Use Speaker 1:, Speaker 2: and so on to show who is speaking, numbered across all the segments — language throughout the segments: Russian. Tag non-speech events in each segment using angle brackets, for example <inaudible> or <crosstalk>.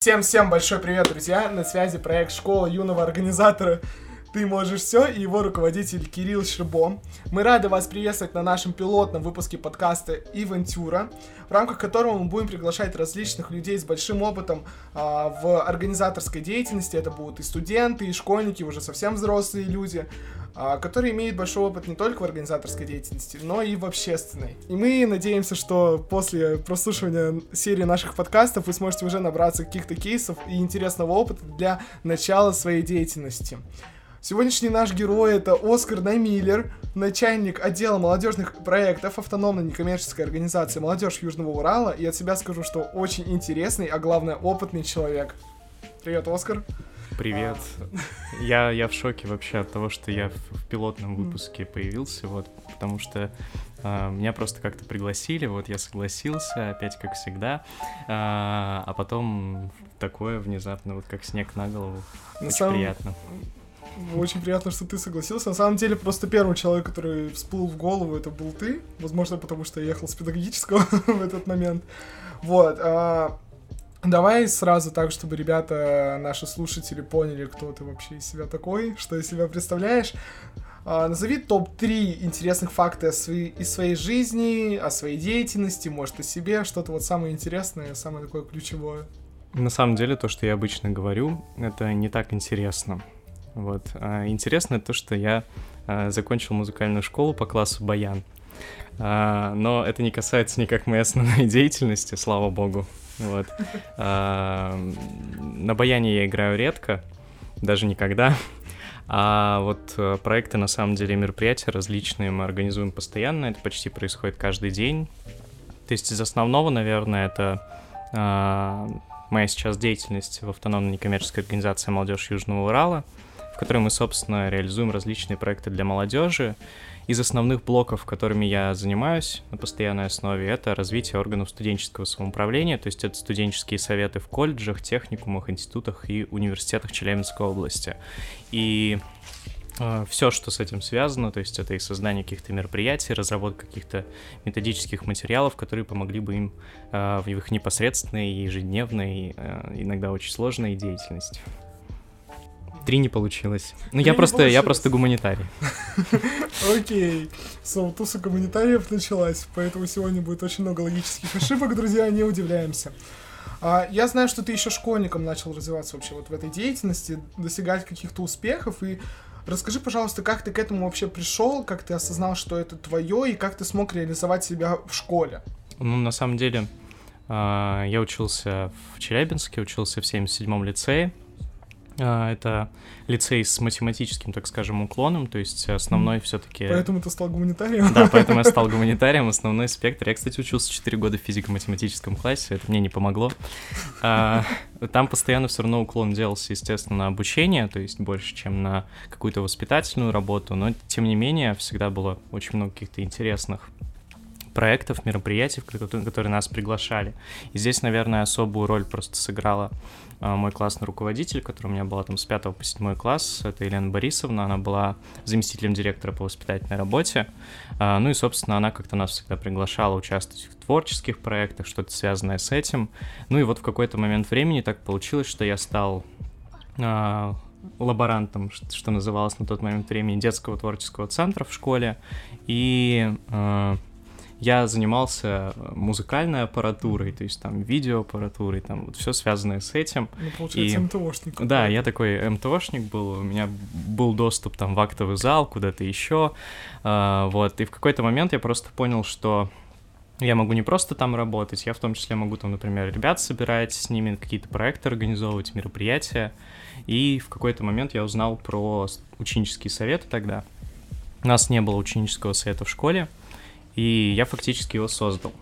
Speaker 1: Всем-всем большой привет, друзья! На связи проект «Школа юного организатора ты можешь все и его руководитель Кирилл Шербо. Мы рады вас приветствовать на нашем пилотном выпуске подкаста «Ивентюра», в рамках которого мы будем приглашать различных людей с большим опытом а, в организаторской деятельности. Это будут и студенты, и школьники, уже совсем взрослые люди, а, которые имеют большой опыт не только в организаторской деятельности, но и в общественной. И мы надеемся, что после прослушивания серии наших подкастов вы сможете уже набраться каких-то кейсов и интересного опыта для начала своей деятельности. Сегодняшний наш герой это Оскар Наймиллер, начальник отдела молодежных проектов автономной некоммерческой организации «Молодежь Южного Урала». И от себя скажу, что очень интересный, а главное, опытный человек. Привет, Оскар.
Speaker 2: Привет. Я, я в шоке вообще от того, что я в, в пилотном выпуске появился, вот, потому что э, меня просто как-то пригласили, вот я согласился, опять как всегда, э, а потом такое внезапно, вот как снег на голову. На Очень самом... приятно.
Speaker 1: Очень приятно, что ты согласился. На самом деле, просто первый человек, который всплыл в голову, это был ты. Возможно, потому что я ехал с педагогического <laughs> в этот момент. Вот. А, давай сразу так, чтобы ребята, наши слушатели, поняли, кто ты вообще из себя такой, что из себя представляешь. А, назови топ-3 интересных факта своей, из своей жизни, о своей деятельности, может, о себе, что-то вот самое интересное, самое такое ключевое.
Speaker 2: На самом деле, то, что я обычно говорю, это не так интересно. Вот. А интересно то, что я а, закончил музыкальную школу по классу баян. Но это не касается никак моей основной <laughs> деятельности, слава богу. Вот. А, на баяне я играю редко, даже никогда. А вот э, проекты, на самом деле, мероприятия различные мы организуем постоянно, это почти происходит каждый день. То есть из основного, наверное, это а, моя сейчас деятельность в автономной некоммерческой организации «Молодежь Южного Урала», в которой мы, собственно, реализуем различные проекты для молодежи. Из основных блоков, которыми я занимаюсь на постоянной основе, это развитие органов студенческого самоуправления, то есть это студенческие советы в колледжах, техникумах, институтах и университетах Челябинской области. И э, все, что с этим связано, то есть это и создание каких-то мероприятий, разработка каких-то методических материалов, которые помогли бы им э, в их непосредственной, ежедневной, э, иногда очень сложной деятельности. Три не получилось. Ну, я просто, я просто гуманитарий.
Speaker 1: Окей. So, туса гуманитариев началась, поэтому сегодня будет очень много логических ошибок, друзья, не удивляемся. А, я знаю, что ты еще школьником начал развиваться вообще вот в этой деятельности, достигать каких-то успехов, и расскажи, пожалуйста, как ты к этому вообще пришел, как ты осознал, что это твое, и как ты смог реализовать себя в школе?
Speaker 2: Ну, на самом деле, а, я учился в Челябинске, учился в 77-м лицее, это лицей с математическим, так скажем, уклоном, то есть основной все-таки...
Speaker 1: Поэтому ты стал гуманитарием?
Speaker 2: Да, поэтому я <laughs> стал гуманитарием, основной спектр. Я, кстати, учился 4 года в физико-математическом классе, это мне не помогло. А, там постоянно все равно уклон делался, естественно, на обучение, то есть больше, чем на какую-то воспитательную работу, но, тем не менее, всегда было очень много каких-то интересных проектов, мероприятий, которые нас приглашали. И здесь, наверное, особую роль просто сыграла а, мой классный руководитель, который у меня была там с 5 по 7 класс, это Елена Борисовна, она была заместителем директора по воспитательной работе, а, ну и, собственно, она как-то нас всегда приглашала участвовать в творческих проектах, что-то связанное с этим, ну и вот в какой-то момент времени так получилось, что я стал а, лаборантом, что называлось на тот момент времени детского творческого центра в школе, и я занимался э, музыкальной аппаратурой, то есть там видеоаппаратурой, там вот все связанное с этим.
Speaker 1: Ну, получается, и... МТОшник.
Speaker 2: Да, я такой МТОшник был, у меня был доступ там в актовый зал, куда-то еще, а, вот, и в какой-то момент я просто понял, что я могу не просто там работать, я в том числе могу там, например, ребят собирать, с ними какие-то проекты организовывать, мероприятия, и в какой-то момент я узнал про ученические советы тогда. У нас не было ученического совета в школе, и я фактически его создал.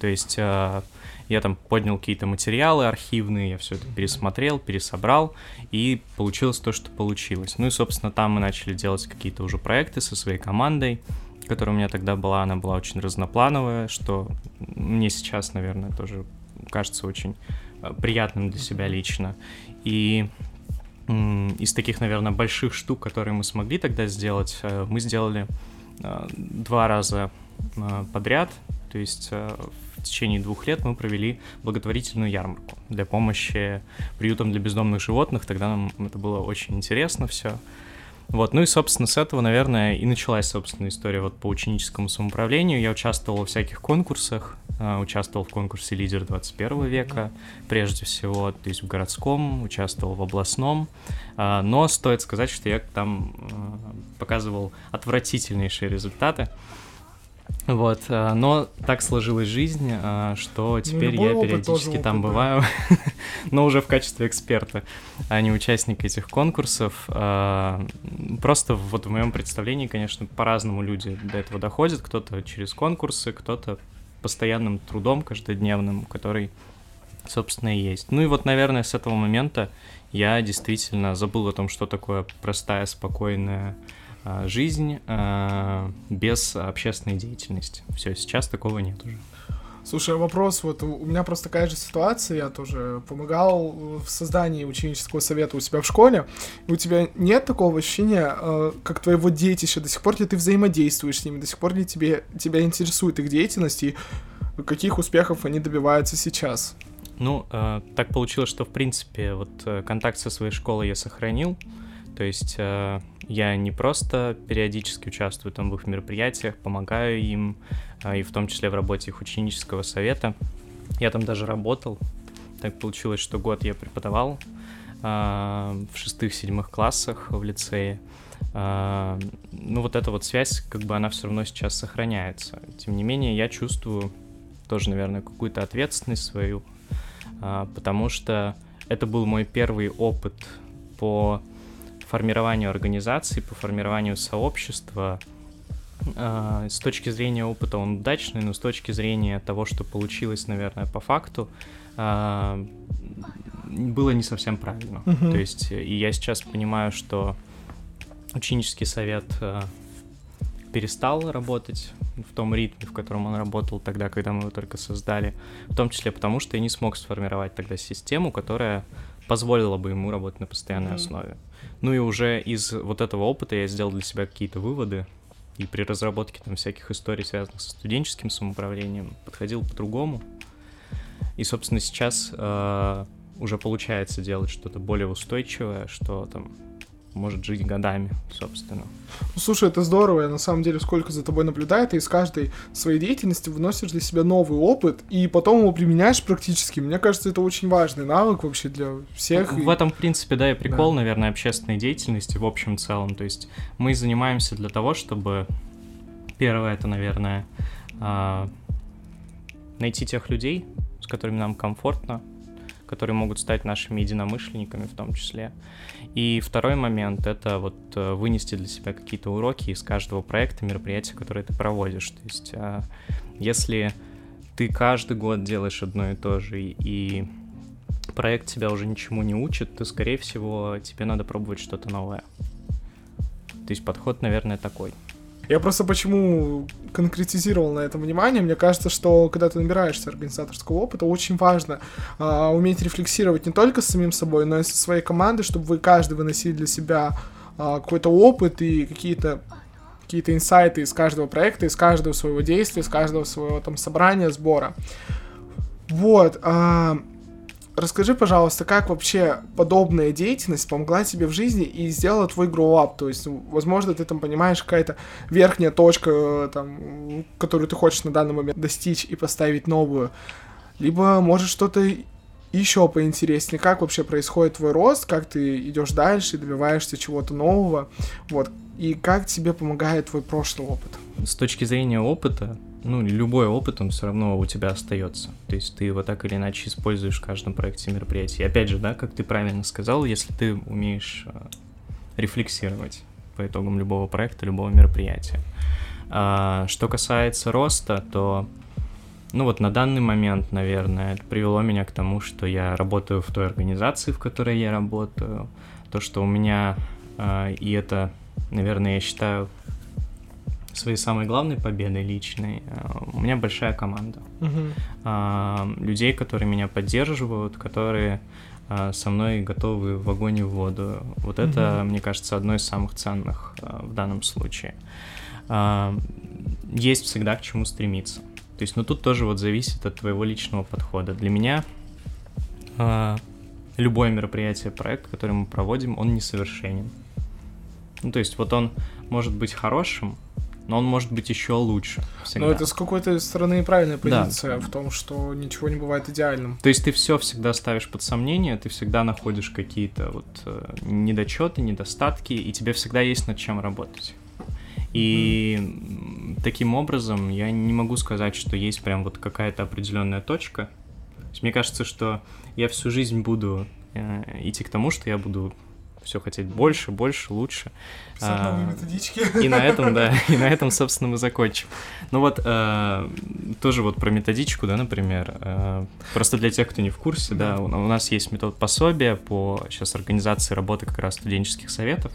Speaker 2: То есть э, я там поднял какие-то материалы архивные, я все это пересмотрел, пересобрал, и получилось то, что получилось. Ну и, собственно, там мы начали делать какие-то уже проекты со своей командой, которая у меня тогда была, она была очень разноплановая, что мне сейчас, наверное, тоже кажется очень э, приятным для себя лично. И из таких, наверное, больших штук, которые мы смогли тогда сделать, э, мы сделали два раза подряд. То есть э, в течение двух лет мы провели благотворительную ярмарку для помощи приютам для бездомных животных. Тогда нам это было очень интересно все. Вот, ну и, собственно, с этого, наверное, и началась, собственно, история вот по ученическому самоуправлению. Я участвовал во всяких конкурсах, э, участвовал в конкурсе «Лидер 21 века», прежде всего, то есть в городском, участвовал в областном, э, но стоит сказать, что я там э, показывал отвратительнейшие результаты. Вот, э, но так сложилась жизнь, э, что ну, теперь я периодически там бываю, <laughs> но уже в качестве эксперта, а не участника этих конкурсов. Э, просто вот в моем представлении, конечно, по-разному люди до этого доходят. Кто-то через конкурсы, кто-то постоянным трудом каждодневным, который, собственно, и есть. Ну и вот, наверное, с этого момента я действительно забыл о том, что такое простая, спокойная жизнь а, без общественной деятельности. Все, сейчас такого нет уже.
Speaker 1: Слушай, вопрос, вот у меня просто такая же ситуация, я тоже помогал в создании ученического совета у себя в школе, и у тебя нет такого ощущения, э, как твоего детища, до сих пор ли ты взаимодействуешь с ними, до сих пор ли тебе, тебя интересует их деятельность, и каких успехов они добиваются сейчас?
Speaker 2: Ну, э, так получилось, что, в принципе, вот э, контакт со своей школой я сохранил, то есть э, я не просто периодически участвую там в их мероприятиях, помогаю им, э, и в том числе в работе их ученического совета. Я там даже работал. Так получилось, что год я преподавал э, в шестых-седьмых классах в лицее. Ну вот эта вот связь, как бы она все равно сейчас сохраняется. Тем не менее, я чувствую тоже, наверное, какую-то ответственность свою, потому что это был мой первый опыт по формированию организации, по формированию сообщества. А, с точки зрения опыта он удачный, но с точки зрения того, что получилось, наверное, по факту, а, было не совсем правильно. Uh-huh. То есть, и я сейчас понимаю, что ученический совет а, перестал работать в том ритме, в котором он работал тогда, когда мы его только создали, в том числе потому, что я не смог сформировать тогда систему, которая позволила бы ему работать на постоянной mm-hmm. основе. Ну и уже из вот этого опыта я сделал для себя какие-то выводы, и при разработке там всяких историй, связанных со студенческим самоуправлением, подходил по-другому. И, собственно, сейчас э, уже получается делать что-то более устойчивое, что там может жить годами, собственно.
Speaker 1: Ну, слушай, это здорово, я на самом деле сколько за тобой наблюдаю, ты из каждой своей деятельности выносишь для себя новый опыт, и потом его применяешь практически. Мне кажется, это очень важный навык вообще для всех.
Speaker 2: В и... этом, в принципе, да, и прикол, да. наверное, общественной деятельности в общем целом. То есть мы занимаемся для того, чтобы... Первое, это, наверное, а, найти тех людей, с которыми нам комфортно, которые могут стать нашими единомышленниками в том числе. И второй момент — это вот э, вынести для себя какие-то уроки из каждого проекта, мероприятия, которые ты проводишь. То есть а, если ты каждый год делаешь одно и то же, и проект тебя уже ничему не учит, то, скорее всего, тебе надо пробовать что-то новое. То есть подход, наверное, такой.
Speaker 1: Я просто почему конкретизировал на это внимание. Мне кажется, что когда ты набираешься организаторского опыта, очень важно а, уметь рефлексировать не только с самим собой, но и со своей командой, чтобы вы каждый выносили для себя а, какой-то опыт и какие-то какие-то инсайты из каждого проекта, из каждого своего действия, из каждого своего там собрания, сбора. Вот. А, Расскажи, пожалуйста, как вообще подобная деятельность помогла тебе в жизни и сделала твой grow-up? То есть, возможно, ты там понимаешь какая-то верхняя точка, там, которую ты хочешь на данный момент достичь и поставить новую. Либо, может, что-то еще поинтереснее, как вообще происходит твой рост, как ты идешь дальше, добиваешься чего-то нового, вот, и как тебе помогает твой прошлый опыт?
Speaker 2: С точки зрения опыта, ну, любой опыт, он все равно у тебя остается. То есть ты его так или иначе используешь в каждом проекте мероприятия. И опять же, да, как ты правильно сказал, если ты умеешь э, рефлексировать по итогам любого проекта, любого мероприятия. А, что касается роста, то, ну вот на данный момент, наверное, это привело меня к тому, что я работаю в той организации, в которой я работаю. То, что у меня, а, и это, наверное, я считаю своей самой главной победой личной, э, у меня большая команда. Uh-huh. Людей, которые меня поддерживают, которые э, со мной готовы в огонь и в воду. Вот uh-huh. это, мне кажется, одно из самых ценных э, в данном случае. Есть всегда к чему стремиться. То есть, ну тут тоже вот зависит от твоего личного подхода. Для меня э, любое мероприятие, проект, который мы проводим, он несовершенен. Ну, то есть вот он может быть хорошим, но он может быть еще лучше.
Speaker 1: Всегда. Но это с какой-то стороны правильная позиция да. в том, что ничего не бывает идеальным.
Speaker 2: То есть ты все всегда ставишь под сомнение, ты всегда находишь какие-то вот э, недочеты, недостатки, и тебе всегда есть над чем работать. И mm. таким образом я не могу сказать, что есть прям вот какая-то определенная точка. Мне кажется, что я всю жизнь буду э, идти к тому, что я буду все хотеть больше, больше, лучше.
Speaker 1: А, методички.
Speaker 2: И на этом, да, и на этом, собственно, мы закончим. Ну вот, э, тоже вот про методичку, да, например, э, просто для тех, кто не в курсе, да, у, у нас есть метод пособия по сейчас организации работы как раз студенческих советов.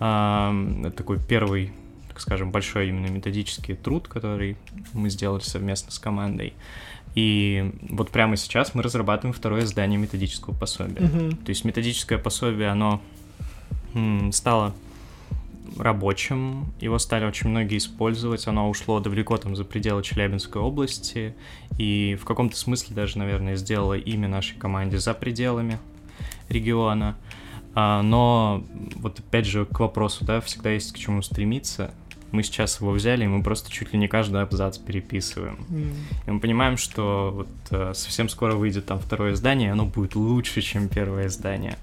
Speaker 2: Э, это такой первый так скажем, большой именно методический труд, который мы сделали совместно с командой. И вот прямо сейчас мы разрабатываем второе издание методического пособия.
Speaker 1: Uh-huh.
Speaker 2: То есть методическое пособие, оно стало рабочим, его стали очень многие использовать, оно ушло далеко там за пределы Челябинской области, и в каком-то смысле даже, наверное, сделало имя нашей команде за пределами региона. А, но вот опять же к вопросу, да, всегда есть к чему стремиться мы сейчас его взяли, и мы просто чуть ли не каждый абзац переписываем.
Speaker 1: Mm.
Speaker 2: И мы понимаем, что вот э, совсем скоро выйдет там второе издание, и оно будет лучше, чем первое издание.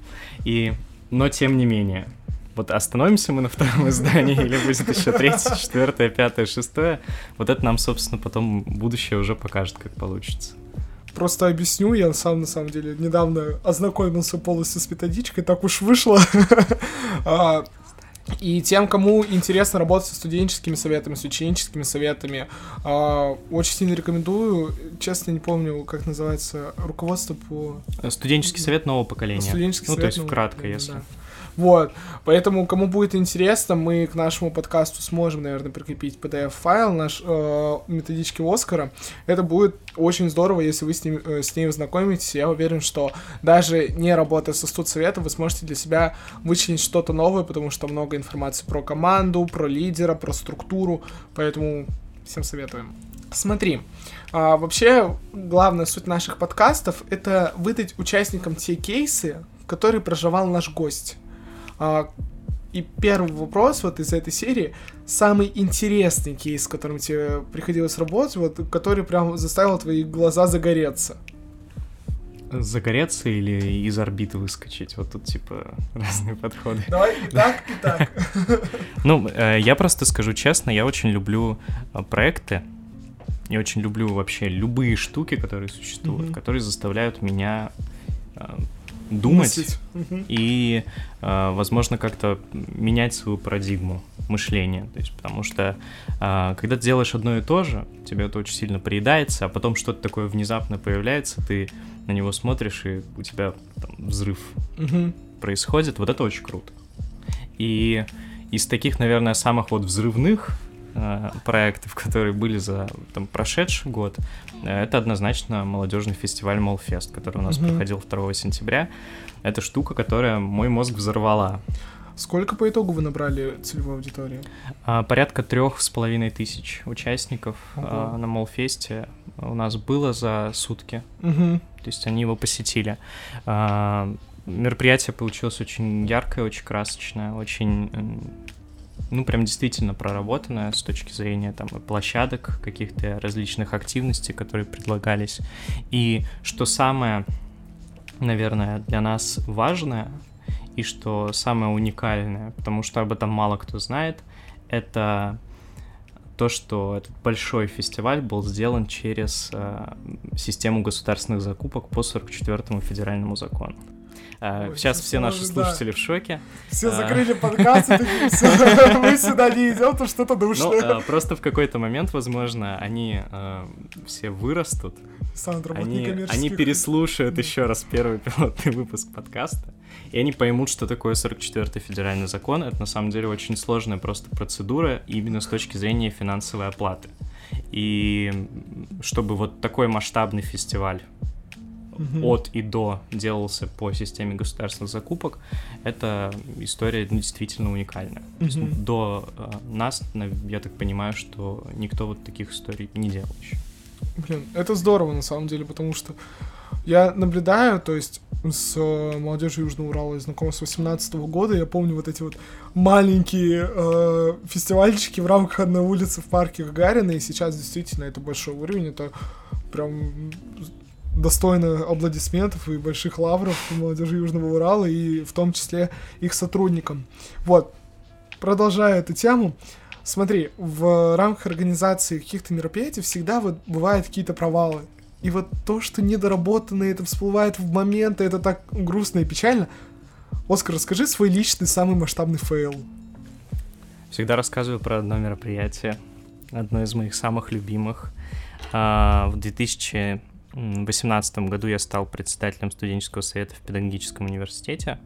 Speaker 2: И, но тем не менее, вот остановимся мы на втором <laughs> издании, или будет еще третье, четвертое, пятое, шестое, вот это нам, собственно, потом будущее уже покажет, как получится.
Speaker 1: Просто объясню, я сам, на самом деле, недавно ознакомился полностью с методичкой, так уж вышло. <laughs> И тем, кому интересно работать со студенческими советами, с ученическими советами, э, очень сильно рекомендую. Честно, не помню, как называется руководство по...
Speaker 2: Студенческий совет нового поколения.
Speaker 1: Студенческий
Speaker 2: ну,
Speaker 1: совет
Speaker 2: то есть вкратко, если...
Speaker 1: Да. Вот, поэтому, кому будет интересно, мы к нашему подкасту сможем, наверное, прикрепить PDF-файл наш э, методички Оскара. Это будет очень здорово, если вы с, ним, э, с ней ознакомитесь. Я уверен, что даже не работая со студсоветом, вы сможете для себя вычленить что-то новое, потому что много информации про команду, про лидера, про структуру, поэтому всем советуем. Смотри, а, вообще главная суть наших подкастов — это выдать участникам те кейсы, которые проживал наш гость. А, и первый вопрос вот из этой серии, самый интересный кейс, с которым тебе приходилось работать, вот, который прям заставил твои глаза загореться.
Speaker 2: Загореться или из орбиты выскочить? Вот тут, типа, <laughs> разные подходы.
Speaker 1: Давай и так, и <laughs> так.
Speaker 2: Ну, э, я просто скажу честно, я очень люблю э, проекты, я очень люблю вообще любые штуки, которые существуют, которые заставляют меня думать и, э, возможно, как-то менять свою парадигму мышления. То есть, потому что э, когда ты делаешь одно и то же, тебе это очень сильно приедается, а потом что-то такое внезапно появляется, ты на него смотришь, и у тебя там, взрыв происходит. Вот это очень круто. И из таких, наверное, самых вот взрывных проектов, которые были за там, прошедший год, э, это однозначно молодежный фестиваль Молфест, который у нас mm-hmm. проходил 2 сентября. Это штука, которая мой мозг взорвала.
Speaker 1: Сколько по итогу вы набрали целевой аудитории?
Speaker 2: А, порядка трех с половиной тысяч участников а, на Молфесте у нас было за сутки.
Speaker 1: Угу.
Speaker 2: То есть они его посетили. А, мероприятие получилось очень яркое, очень красочное, очень ну, прям действительно проработанная с точки зрения там площадок, каких-то различных активностей, которые предлагались. И что самое, наверное, для нас важное, и что самое уникальное, потому что об этом мало кто знает, это то, что этот большой фестиваль был сделан через э, систему государственных закупок по 44-му федеральному закону. Ой, Сейчас все наши слушатели да. в шоке.
Speaker 1: Все а. закрыли <laughs> подкаст, мы <laughs> <laughs> сюда не идем, то что-то душное.
Speaker 2: Ну, просто в какой-то момент, возможно, они все вырастут. Они, они переслушают еще раз первый пилотный выпуск подкаста, и они поймут, что такое 44-й федеральный закон. Это на самом деле очень сложная просто процедура, именно с точки зрения финансовой оплаты. И чтобы вот такой масштабный фестиваль угу. от и до делался по системе государственных закупок, это история действительно уникальная. Угу. То есть, до э, нас, я так понимаю, что никто вот таких историй не делал еще.
Speaker 1: Блин, это здорово на самом деле, потому что я наблюдаю, то есть с э, молодежью Южного Урала я знаком с 18 года, я помню вот эти вот маленькие э, фестивальчики в рамках одной улицы в парке Гагарина, и сейчас действительно это большой уровень, это прям достойно аплодисментов и больших лавров молодежи Южного Урала, и в том числе их сотрудникам. Вот, продолжая эту тему, смотри, в рамках организации каких-то мероприятий всегда вот бывают какие-то провалы. И вот то, что недоработано, это всплывает в моменты, это так грустно и печально. Оскар, расскажи свой личный самый масштабный фейл.
Speaker 2: Всегда рассказываю про одно мероприятие, одно из моих самых любимых. А, в 2018 году я стал председателем студенческого совета в педагогическом университете.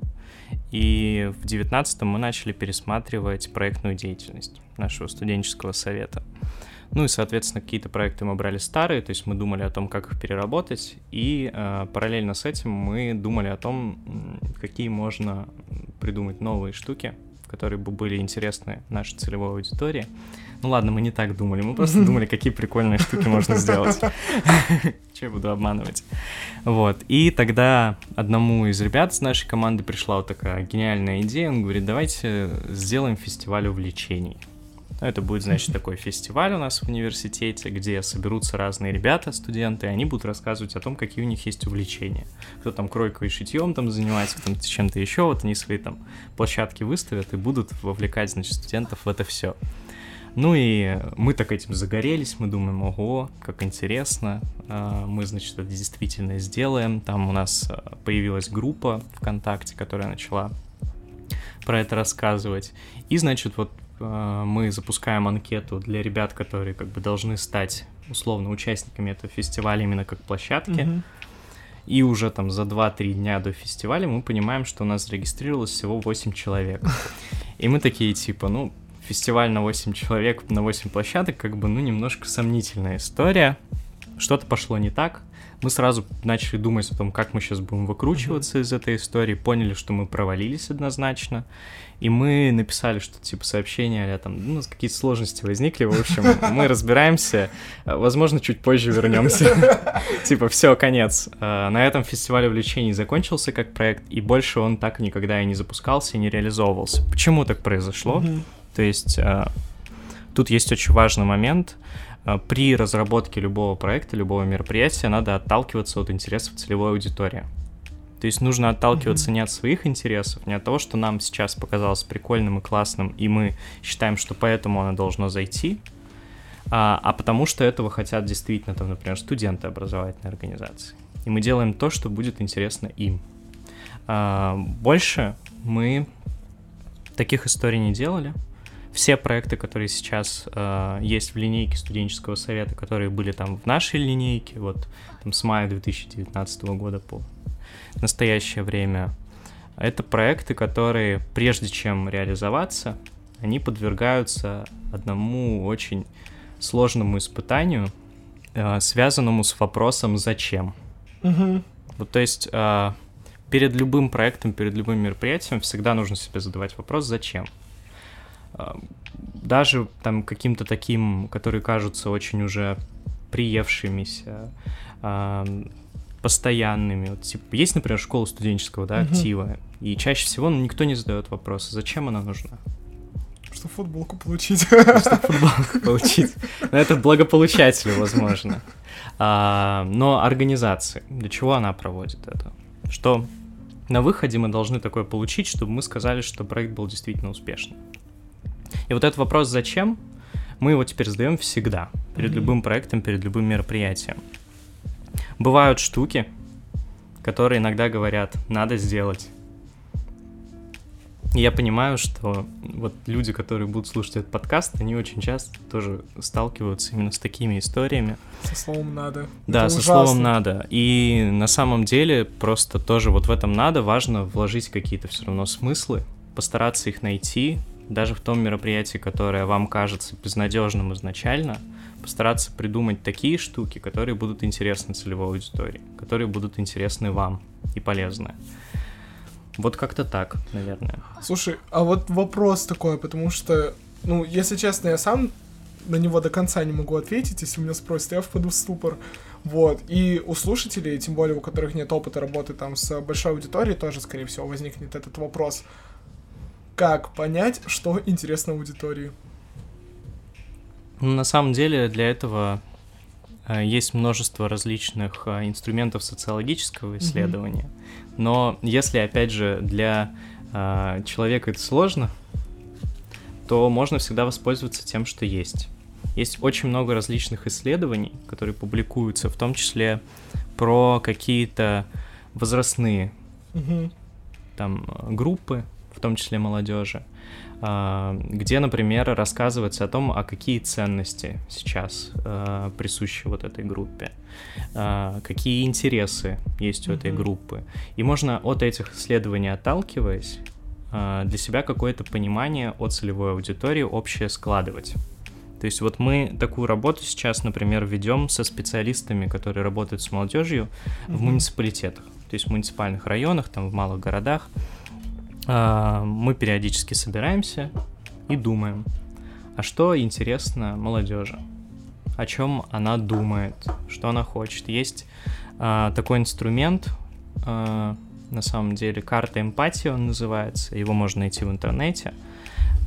Speaker 2: И в 2019 мы начали пересматривать проектную деятельность нашего студенческого совета. Ну и, соответственно, какие-то проекты мы брали старые, то есть мы думали о том, как их переработать, и э, параллельно с этим мы думали о том, какие можно придумать новые штуки, которые бы были интересны нашей целевой аудитории. Ну ладно, мы не так думали, мы просто думали, какие прикольные штуки можно сделать. <laughs> Че я буду обманывать? Вот. И тогда одному из ребят с нашей команды пришла вот такая гениальная идея. Он говорит, давайте сделаем фестиваль увлечений. Ну, это будет, значит, <laughs> такой фестиваль у нас в университете, где соберутся разные ребята, студенты, и они будут рассказывать о том, какие у них есть увлечения. Кто там кройкой и шитьем там занимается, там чем-то еще, вот они свои там площадки выставят и будут вовлекать, значит, студентов в это все. Ну и мы так этим загорелись, мы думаем, ого, как интересно, а, мы, значит, это действительно сделаем. Там у нас а, появилась группа ВКонтакте, которая начала про это рассказывать. И, значит, вот мы запускаем анкету для ребят, которые как бы должны стать условно участниками этого фестиваля именно как площадки. Mm-hmm. И уже там за 2-3 дня до фестиваля мы понимаем, что у нас зарегистрировалось всего 8 человек. И мы такие типа, ну, фестиваль на 8 человек, на 8 площадок, как бы, ну, немножко сомнительная история. Что-то пошло не так. Мы сразу начали думать о том, как мы сейчас будем выкручиваться mm-hmm. из этой истории, поняли, что мы провалились однозначно. И мы написали, что типа сообщения, а там, ну, какие-то сложности возникли, в общем, <laughs> мы разбираемся, возможно, чуть позже вернемся. <laughs> Типа, все, конец. А, на этом фестиваль увлечений закончился как проект, и больше он так никогда и не запускался, и не реализовывался. Почему так произошло? То есть а, тут есть очень важный момент. При разработке любого проекта, любого мероприятия надо отталкиваться от интересов целевой аудитории. То есть нужно отталкиваться mm-hmm. не от своих интересов, не от того, что нам сейчас показалось прикольным и классным, и мы считаем, что поэтому оно должно зайти, а, а потому что этого хотят действительно, там, например, студенты образовательной организации. И мы делаем то, что будет интересно им. А, больше мы таких историй не делали. Все проекты, которые сейчас э, есть в линейке студенческого совета, которые были там в нашей линейке, вот там с мая 2019 года по настоящее время. Это проекты, которые, прежде чем реализоваться, они подвергаются одному очень сложному испытанию, э, связанному с вопросом «зачем?».
Speaker 1: Угу.
Speaker 2: Вот, то есть э, перед любым проектом, перед любым мероприятием всегда нужно себе задавать вопрос «зачем?». Даже там каким-то таким, которые кажутся очень уже приевшимися, постоянными. Вот, типа, есть, например, школа студенческого да, актива, и чаще всего ну, никто не задает вопроса, зачем она нужна.
Speaker 1: Что футболку получить.
Speaker 2: Что футболку получить. Но это благополучателю, возможно. А, но организации, для чего она проводит это? Что на выходе мы должны такое получить, чтобы мы сказали, что проект был действительно успешным. И вот этот вопрос «зачем?» мы его теперь задаем всегда, перед любым проектом, перед любым мероприятием бывают штуки, которые иногда говорят, надо сделать. И я понимаю, что вот люди, которые будут слушать этот подкаст, они очень часто тоже сталкиваются именно с такими историями.
Speaker 1: Со словом «надо».
Speaker 2: Да, Это со ужасно. словом «надо». И на самом деле просто тоже вот в этом «надо» важно вложить какие-то все равно смыслы, постараться их найти, даже в том мероприятии, которое вам кажется безнадежным изначально — постараться придумать такие штуки, которые будут интересны целевой аудитории, которые будут интересны вам и полезны. Вот как-то так, наверное.
Speaker 1: Слушай, а вот вопрос такой, потому что, ну, если честно, я сам на него до конца не могу ответить, если меня спросят, я впаду в ступор. Вот. И у слушателей, тем более у которых нет опыта работы там с большой аудиторией, тоже, скорее всего, возникнет этот вопрос. Как понять, что интересно аудитории?
Speaker 2: На самом деле для этого э, есть множество различных э, инструментов социологического исследования. Mm-hmm. Но если, опять же, для э, человека это сложно, то можно всегда воспользоваться тем, что есть. Есть очень много различных исследований, которые публикуются, в том числе про какие-то возрастные угу. там группы, том числе молодежи, а, где, например, рассказывается о том, а какие ценности сейчас а, присущи вот этой группе, а, какие интересы есть у этой группы. И можно от этих исследований отталкиваясь для себя какое-то понимание о целевой аудитории общее складывать. То есть вот мы такую работу сейчас, например, ведем со специалистами, которые работают с молодежью mm-hmm. в муниципалитетах, то есть в муниципальных районах, там в малых городах. А, мы периодически собираемся и думаем, а что интересно молодежи, о чем она думает, что она хочет. Есть а, такой инструмент, на самом деле, карта эмпатии он называется, его можно найти в интернете,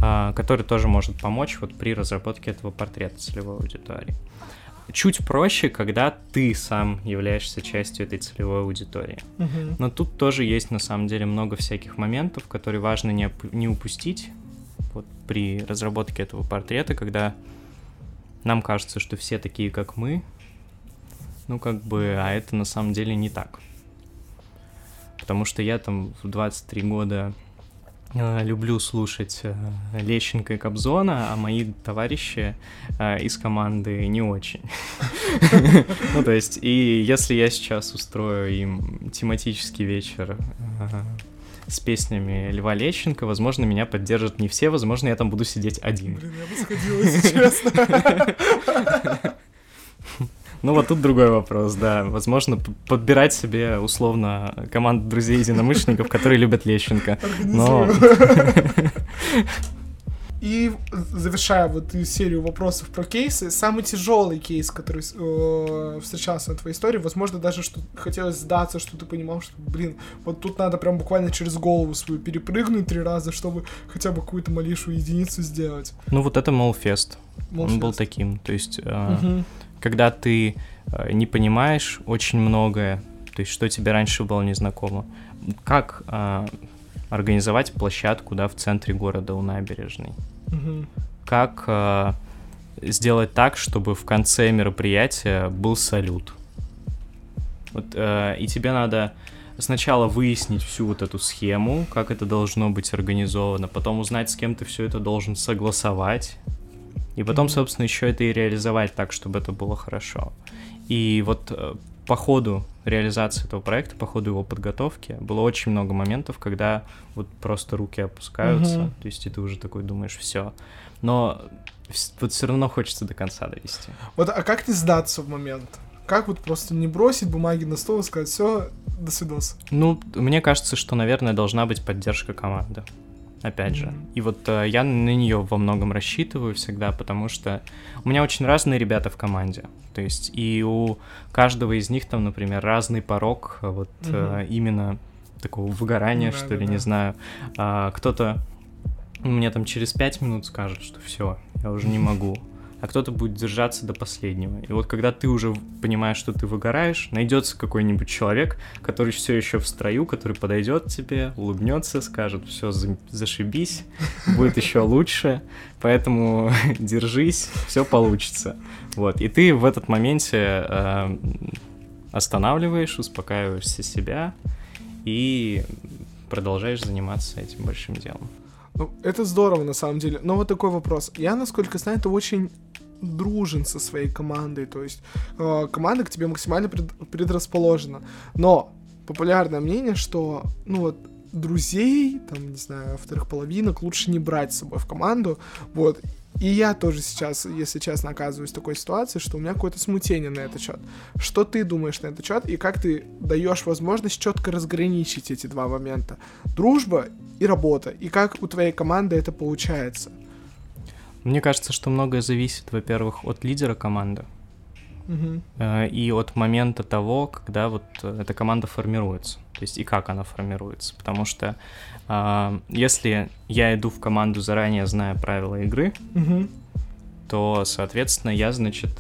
Speaker 2: а, который тоже может помочь вот при разработке этого портрета целевой аудитории. Чуть проще, когда ты сам являешься частью этой целевой аудитории. Uh-huh. Но тут тоже есть на самом деле много всяких моментов, которые важно не, не упустить вот при разработке этого портрета, когда нам кажется, что все такие, как мы, ну как бы, а это на самом деле не так потому что я там в 23 года люблю слушать э, Лещенко и Кобзона, а мои товарищи э, из команды не очень. Ну, то есть, и если я сейчас устрою им тематический вечер с песнями Льва Лещенко, возможно, меня поддержат не все, возможно, я там буду сидеть один.
Speaker 1: Блин, я бы сходила, если честно.
Speaker 2: Ну вот тут другой вопрос, да. Возможно, подбирать себе условно команду друзей-единомышленников, которые любят Лещенко. Но...
Speaker 1: И завершая вот серию вопросов про кейсы, самый тяжелый кейс, который э, встречался на твоей истории, возможно, даже что хотелось сдаться, что ты понимал, что, блин, вот тут надо прям буквально через голову свою перепрыгнуть три раза, чтобы хотя бы какую-то малейшую единицу сделать.
Speaker 2: Ну вот это Молфест. Он был таким, то есть... Э, угу когда ты э, не понимаешь очень многое, то есть что тебе раньше было незнакомо. Как э, организовать площадку, да, в центре города у набережной? Угу. Как э, сделать так, чтобы в конце мероприятия был салют? Вот, э, и тебе надо сначала выяснить всю вот эту схему, как это должно быть организовано, потом узнать, с кем ты все это должен согласовать, и потом, собственно, еще это и реализовать так, чтобы это было хорошо. И вот э, по ходу реализации этого проекта, по ходу его подготовки, было очень много моментов, когда вот просто руки опускаются, угу. то есть и ты уже такой думаешь, все. Но вот все равно хочется до конца довести.
Speaker 1: Вот, а как не сдаться в момент? Как вот просто не бросить бумаги на стол и сказать, все, до свидос?
Speaker 2: Ну, мне кажется, что, наверное, должна быть поддержка команды опять же. И вот э, я на нее во многом рассчитываю всегда, потому что у меня очень разные ребята в команде. То есть и у каждого из них там, например, разный порог э, вот угу. э, именно такого выгорания, да, что да, ли, да. не знаю. А, кто-то мне там через пять минут скажет, что все, я уже не могу а кто-то будет держаться до последнего. И вот когда ты уже понимаешь, что ты выгораешь, найдется какой-нибудь человек, который все еще в строю, который подойдет тебе, улыбнется, скажет, все, зашибись, будет еще лучше, поэтому <laughs> держись, все получится. Вот, и ты в этот моменте э, останавливаешь, успокаиваешься себя и продолжаешь заниматься этим большим делом.
Speaker 1: Ну, это здорово, на самом деле. Но вот такой вопрос. Я, насколько знаю, это очень дружен со своей командой, то есть э, команда к тебе максимально пред, предрасположена. Но популярное мнение, что, ну вот, друзей, там, не знаю, вторых половинок лучше не брать с собой в команду, вот. И я тоже сейчас, если честно, оказываюсь в такой ситуации, что у меня какое-то смутение на этот счет. Что ты думаешь на этот счет и как ты даешь возможность четко разграничить эти два момента? Дружба и работа. И как у твоей команды это получается?
Speaker 2: Мне кажется, что многое зависит, во-первых, от лидера команды э, и от момента того, когда вот э, эта команда формируется, то есть и как она формируется. Потому что а, если я иду в команду заранее зная правила игры,
Speaker 1: Мгм.
Speaker 2: то, соответственно, я, значит,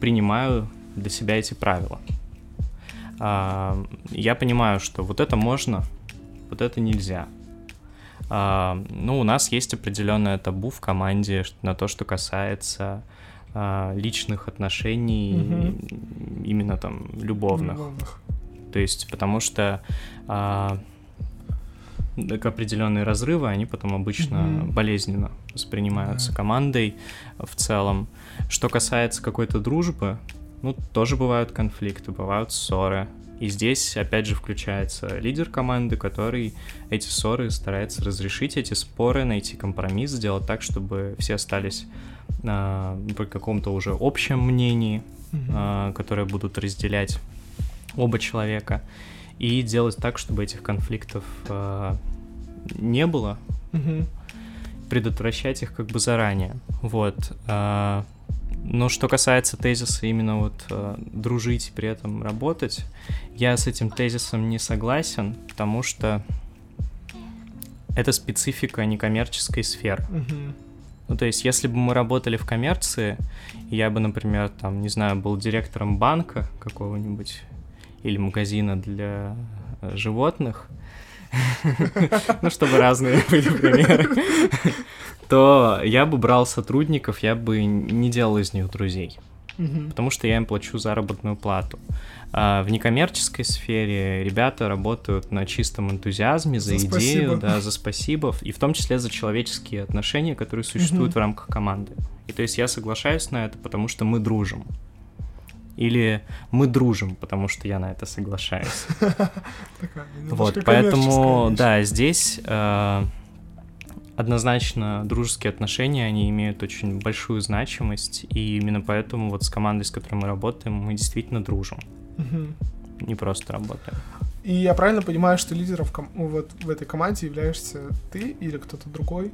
Speaker 2: принимаю для себя эти правила. А, Я понимаю, что вот это можно, вот это нельзя. А, Ну, у нас есть определенное табу в команде на то, что касается а, личных отношений, именно там любовных.
Speaker 1: Любовных.
Speaker 2: То есть, потому что а, определенные разрывы, они потом обычно
Speaker 1: Мгм.
Speaker 2: болезненно воспринимаются
Speaker 1: Да.
Speaker 2: командой в целом. Что касается какой-то дружбы, ну, тоже бывают конфликты, бывают ссоры. И здесь, опять же, включается лидер команды, который эти ссоры старается разрешить, эти споры, найти компромисс, сделать так, чтобы все остались а, при каком-то уже общем мнении,
Speaker 1: Мгм.
Speaker 2: а, которые будут разделять оба человека, и делать так, чтобы этих конфликтов а, не было,
Speaker 1: Мгм.
Speaker 2: предотвращать их как бы заранее. Вот. а, Но что касается тезиса именно вот а, дружить и при этом работать, я с этим тезисом не согласен, потому что это специфика некоммерческой сферы.
Speaker 1: Мгм.
Speaker 2: Ну, то есть, если бы мы работали в коммерции, я бы, например, там, не знаю, был директором банка какого-нибудь или магазина для э, животных, <laughs> ну, чтобы разные <laughs> были примеры, <laughs> то я бы брал сотрудников, я бы не делал из них друзей, потому что я им плачу заработную плату. А в некоммерческой сфере ребята работают на чистом энтузиазме, за,
Speaker 1: За
Speaker 2: идею,
Speaker 1: спасибо.
Speaker 2: да, за спасибо, и в том числе за человеческие отношения, которые существуют в рамках команды. И то есть я соглашаюсь на это, потому что мы дружим. Или мы дружим, потому что я на это соглашаюсь. <laughs> Вот, поэтому, да, здесь э, однозначно дружеские отношения, они имеют очень большую значимость, и именно поэтому вот с командой, с которой мы работаем, мы действительно дружим, не просто работаем.
Speaker 1: И я правильно понимаю, что лидером в ком- вот в этой команде являешься ты или кто-то другой?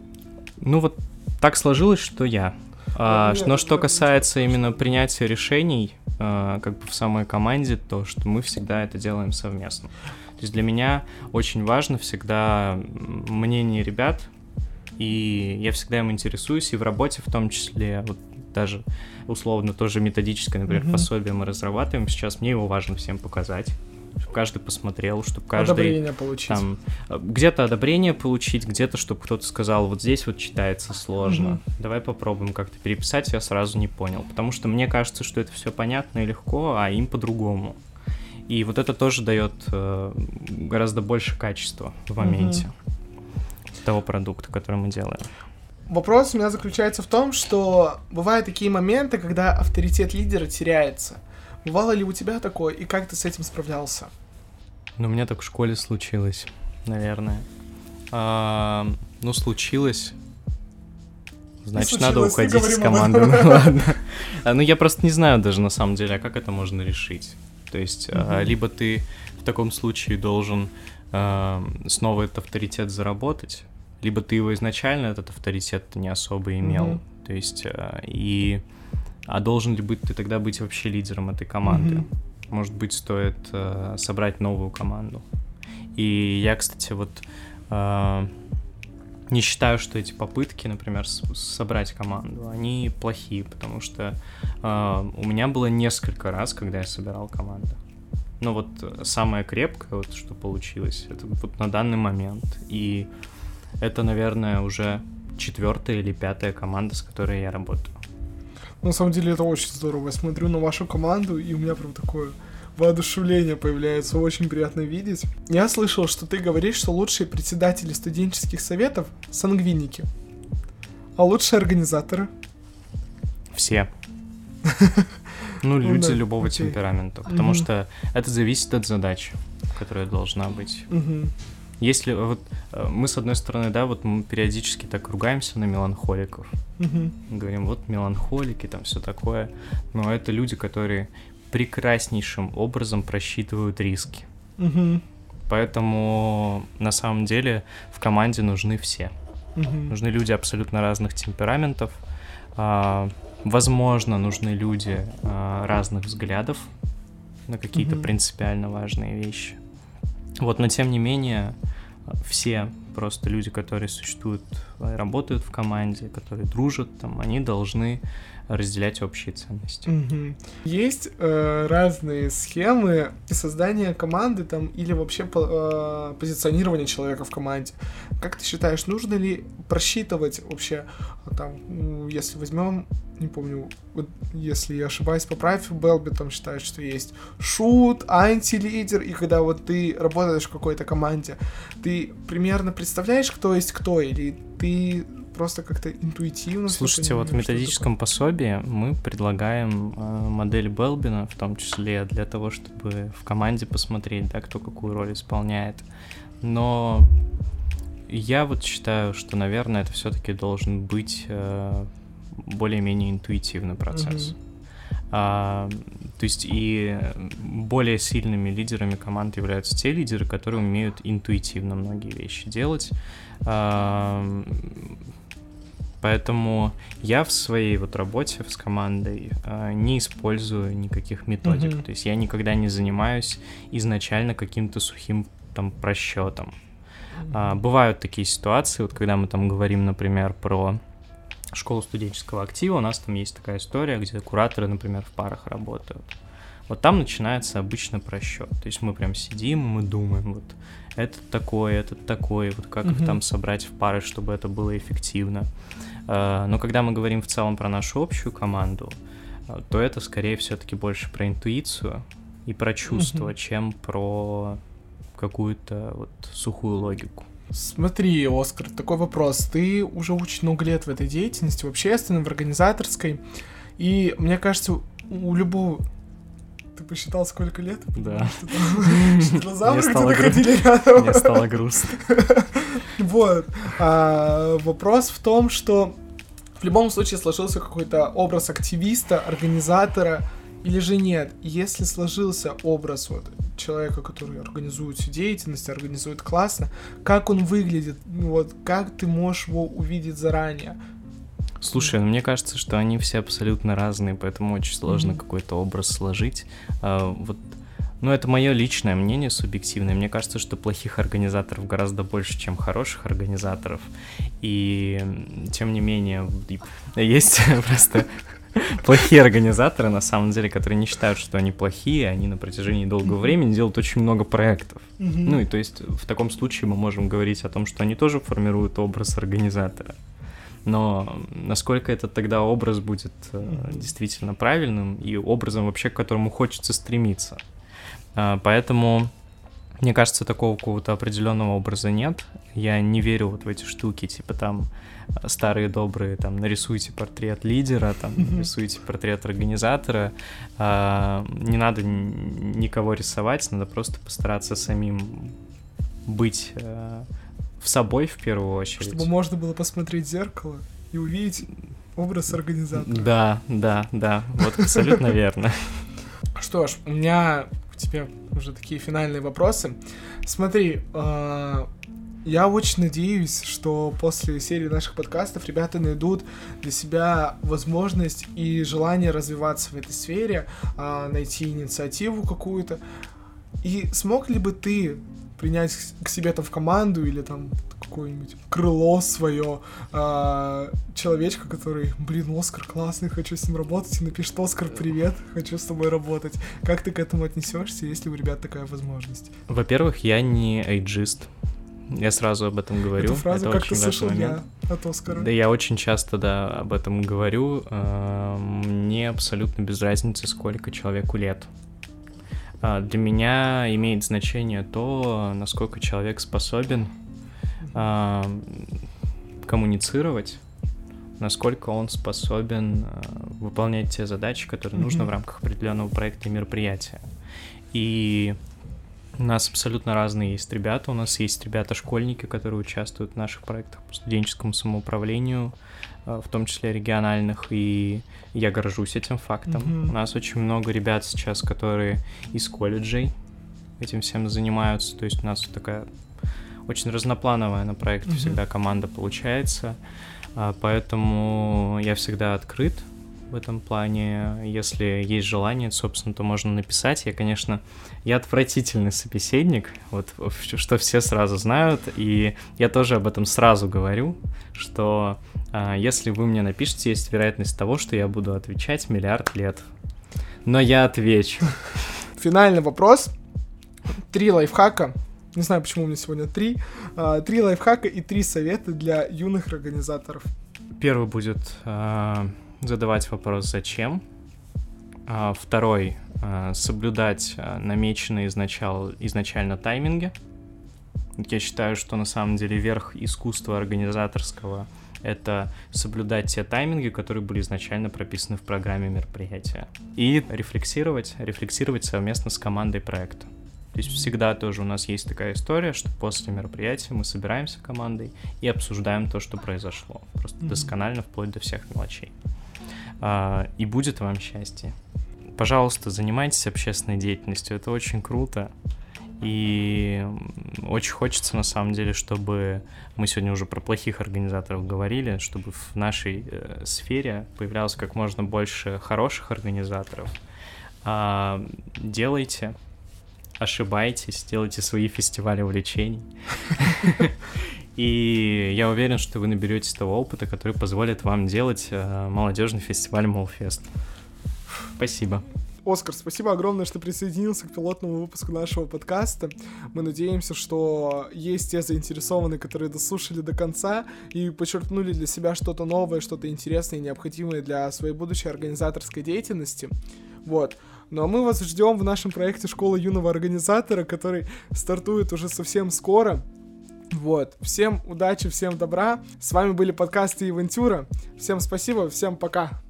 Speaker 2: Ну вот так сложилось, что я. А,
Speaker 1: Ну,
Speaker 2: но что касается именно принятия решений, а, как бы в самой команде, то что мы всегда это делаем совместно. То есть для меня очень важно всегда мнение ребят, и я всегда им интересуюсь, и в работе в том числе, вот даже условно тоже методическое, например,
Speaker 1: Мгм.
Speaker 2: пособие мы разрабатываем сейчас, мне его важно всем показать, чтобы каждый посмотрел, чтобы каждый
Speaker 1: Одобрение получить.
Speaker 2: там э, где-то одобрение получить, где-то, чтобы кто-то сказал, вот здесь вот читается сложно.
Speaker 1: Мгм.
Speaker 2: Давай попробуем как-то переписать, я сразу не понял. Потому что мне кажется, что это все понятно и легко, а им по-другому. И вот это тоже дает э, гораздо больше качества в моменте того продукта, который мы делаем.
Speaker 1: Вопрос у меня заключается в том, что бывают такие моменты, когда авторитет лидера теряется. Бывало ли у тебя такое, и как ты с этим справлялся?
Speaker 2: Ну, у меня так в школе случилось, наверное. А, ну, случилось. Значит, надо
Speaker 1: случилось, не
Speaker 2: уходить
Speaker 1: об
Speaker 2: команды. <laughs> Ну ладно. А, Ну, я просто не знаю даже на самом деле, а как это можно решить. То есть, а,
Speaker 1: Мгм.
Speaker 2: либо ты в таком случае должен а, снова этот авторитет заработать, либо ты его изначально, этот авторитет, не особо имел.
Speaker 1: Мгм.
Speaker 2: То есть, а, и... А должен ли быть ты тогда быть вообще лидером этой команды?
Speaker 1: Мгм.
Speaker 2: Может быть, стоит э, собрать новую команду. И я, кстати, вот э, не считаю, что эти попытки, например, собрать команду, они плохие, потому что э, у меня было несколько раз, когда я собирал команду. Но вот э, самое крепкое, вот что получилось, это вот на данный момент. И это, наверное, уже четвертая или пятая команда, с которой я работаю.
Speaker 1: На самом деле это очень здорово. Я смотрю на вашу команду, и у меня прям такое воодушевление появляется. Очень приятно видеть. Я слышал, что ты говоришь, что лучшие председатели студенческих советов — сангвиники. А лучшие организаторы?
Speaker 2: Все. <laughs> Ну, люди
Speaker 1: да,
Speaker 2: любого темперамента. Потому что это зависит от задачи, которая должна быть. Если вот э, мы, с одной стороны, да, вот мы периодически так ругаемся на меланхоликов.
Speaker 1: Мгм.
Speaker 2: Говорим, вот меланхолики, там все такое. Но это люди, которые прекраснейшим образом просчитывают риски.
Speaker 1: Мгм.
Speaker 2: Поэтому на самом деле в команде нужны все.
Speaker 1: Мгм.
Speaker 2: Нужны люди абсолютно разных темпераментов, А, возможно, нужны люди а, разных взглядов на какие-то mm-hmm. принципиально важные вещи. Вот, но тем не менее, все просто люди, которые существуют, работают в команде, которые дружат, там, они должны разделять общие ценности.
Speaker 1: Угу. Есть э, разные схемы создания команды там или вообще э, позиционирования человека в команде. Как ты считаешь, нужно ли просчитывать вообще там, если возьмем, не помню, вот, если я ошибаюсь, поправь, Белби там считает, что есть шут, антилидер, и когда вот ты работаешь в какой-то команде, ты примерно представляешь, кто есть кто, или ты просто как-то интуитивно.
Speaker 2: Слушайте, вот в методическом пособии мы предлагаем э, модель Белбина, в том числе для того, чтобы в команде посмотреть, да, кто какую роль исполняет. Но я вот считаю, что, наверное, это все-таки должен быть э, более-менее интуитивный процесс. Mm-hmm. А, то есть и более сильными лидерами команд являются те лидеры, которые умеют интуитивно многие вещи делать. А, Поэтому я в своей вот работе с командой э, не использую никаких методик. Mm-hmm. То есть я никогда не занимаюсь изначально каким-то сухим там просчетом. Mm-hmm. А, бывают такие ситуации, вот когда мы там говорим, например, про школу студенческого актива, у нас там есть такая история, где кураторы, например, в парах работают. Вот там начинается обычно просчет. То есть мы прям сидим, мы думаем, вот этот такой, этот такой, вот как mm-hmm. их там собрать в пары, чтобы это было эффективно. Э, но когда мы говорим в целом про нашу общую команду, э, то это скорее все-таки больше про интуицию и про чувство, mm-hmm. чем про какую-то вот сухую логику.
Speaker 1: Смотри, Оскар, такой вопрос. Ты уже очень много лет в этой деятельности, в общественной, в организаторской. И мне кажется, у любого... Ты посчитал, сколько лет?
Speaker 2: Да.
Speaker 1: Глаза ходили рядом.
Speaker 2: Мне стало <laughs> грустно. <laughs>
Speaker 1: Вот. А, вопрос в том, что в любом случае сложился какой-то образ активиста, организатора, или же нет? Если сложился образ вот человека, который организует всю деятельность, организует классно, как он выглядит, ну вот как ты можешь его увидеть заранее?
Speaker 2: Слушай, ну мне кажется, что они все абсолютно разные, поэтому очень сложно mm-hmm. какой-то образ сложить. А, вот ну, это мое личное мнение, субъективное. Мне кажется, что плохих организаторов гораздо больше, чем хороших организаторов. И тем не менее, <laughs> есть <laughs> просто <laughs> плохие организаторы, на самом деле, которые не считают, что они плохие, они на протяжении долгого времени делают очень много проектов. Ну и то есть в таком случае мы можем говорить о том, что они тоже формируют образ организатора. Но насколько это тогда образ будет э, действительно правильным и образом вообще, к которому хочется стремиться. А, поэтому, мне кажется, такого какого-то определенного образа нет. Я не верю вот в эти штуки, типа там старые добрые, там, нарисуйте портрет лидера, там, нарисуйте портрет организатора. А, не надо никого рисовать, надо просто постараться самим быть э, в собой в первую очередь.
Speaker 1: Чтобы можно было посмотреть в зеркало и увидеть образ организатора.
Speaker 2: Да, да, да, вот абсолютно <laughs> верно.
Speaker 1: Что ж, у меня к тебе уже такие финальные вопросы. Смотри, э, я очень надеюсь, что после серии наших подкастов ребята найдут для себя возможность и желание развиваться в этой сфере, э, найти инициативу какую-то. И смог ли бы ты принять к себе там в команду или там какое-нибудь крыло свое а, человечка, который, блин, Оскар классный, хочу с ним работать, и напишет Оскар, привет, хочу с тобой работать. Как ты к этому отнесешься, если у ребят такая возможность?
Speaker 2: Во-первых, я не эйджист. Я сразу об этом говорю.
Speaker 1: Эту фразу
Speaker 2: это
Speaker 1: как-то слышал я от Оскара.
Speaker 2: Да, я очень часто, да, об этом говорю. А, мне абсолютно без разницы, сколько человеку лет. А, для меня имеет значение то, насколько человек способен а, коммуницировать, насколько он способен выполнять те задачи, которые mm-hmm. нужно в рамках определенного проекта и мероприятия. И у нас абсолютно разные есть ребята. У нас есть ребята-школьники, которые участвуют в наших проектах по студенческому самоуправлению, в том числе региональных, и я горжусь этим фактом. Mm-hmm. У нас очень много ребят сейчас, которые из колледжей этим всем занимаются. То есть у нас такая очень разноплановая на проекте mm-hmm. всегда команда получается. А, поэтому я всегда открыт в этом плане. Если есть желание, собственно, то можно написать. Я, конечно, я отвратительный собеседник, вот что все сразу знают, и я тоже об этом сразу говорю, что а, если вы мне напишете, есть вероятность того, что я буду отвечать миллиард лет. Но я отвечу.
Speaker 1: Финальный вопрос. Три лайфхака. Не знаю, почему у меня сегодня три. А, три лайфхака и три совета для юных организаторов.
Speaker 2: Первый будет а, задавать вопрос «Зачем?». А, второй а, — соблюдать а, намеченные изначал, изначально тайминги. Я считаю, что на самом деле верх искусства организаторского — это соблюдать те тайминги, которые были изначально прописаны в программе мероприятия. И рефлексировать, рефлексировать совместно с командой проекта. То есть всегда тоже у нас есть такая история, что после мероприятия мы собираемся командой и обсуждаем то, что произошло. Просто mm-hmm. досконально, вплоть до всех мелочей. А, и будет вам счастье. Пожалуйста, занимайтесь общественной деятельностью, это очень круто. И очень хочется, на самом деле, чтобы мы сегодня уже про плохих организаторов говорили, чтобы в нашей э, сфере появлялось как можно больше хороших организаторов. А, делайте, ошибайтесь, делайте свои фестивали увлечений. <laughs> И я уверен, что вы наберетесь того опыта, который позволит вам делать э, молодежный фестиваль Молфест. Спасибо.
Speaker 1: Оскар, спасибо огромное, что присоединился к пилотному выпуску нашего подкаста. Мы надеемся, что есть те заинтересованные, которые дослушали до конца и подчеркнули для себя что-то новое, что-то интересное и необходимое для своей будущей организаторской деятельности. Вот. Ну а мы вас ждем в нашем проекте «Школа юного организатора», который стартует уже совсем скоро. Вот. Всем удачи, всем добра. С вами были подкасты Ивентюра. Всем спасибо, всем пока.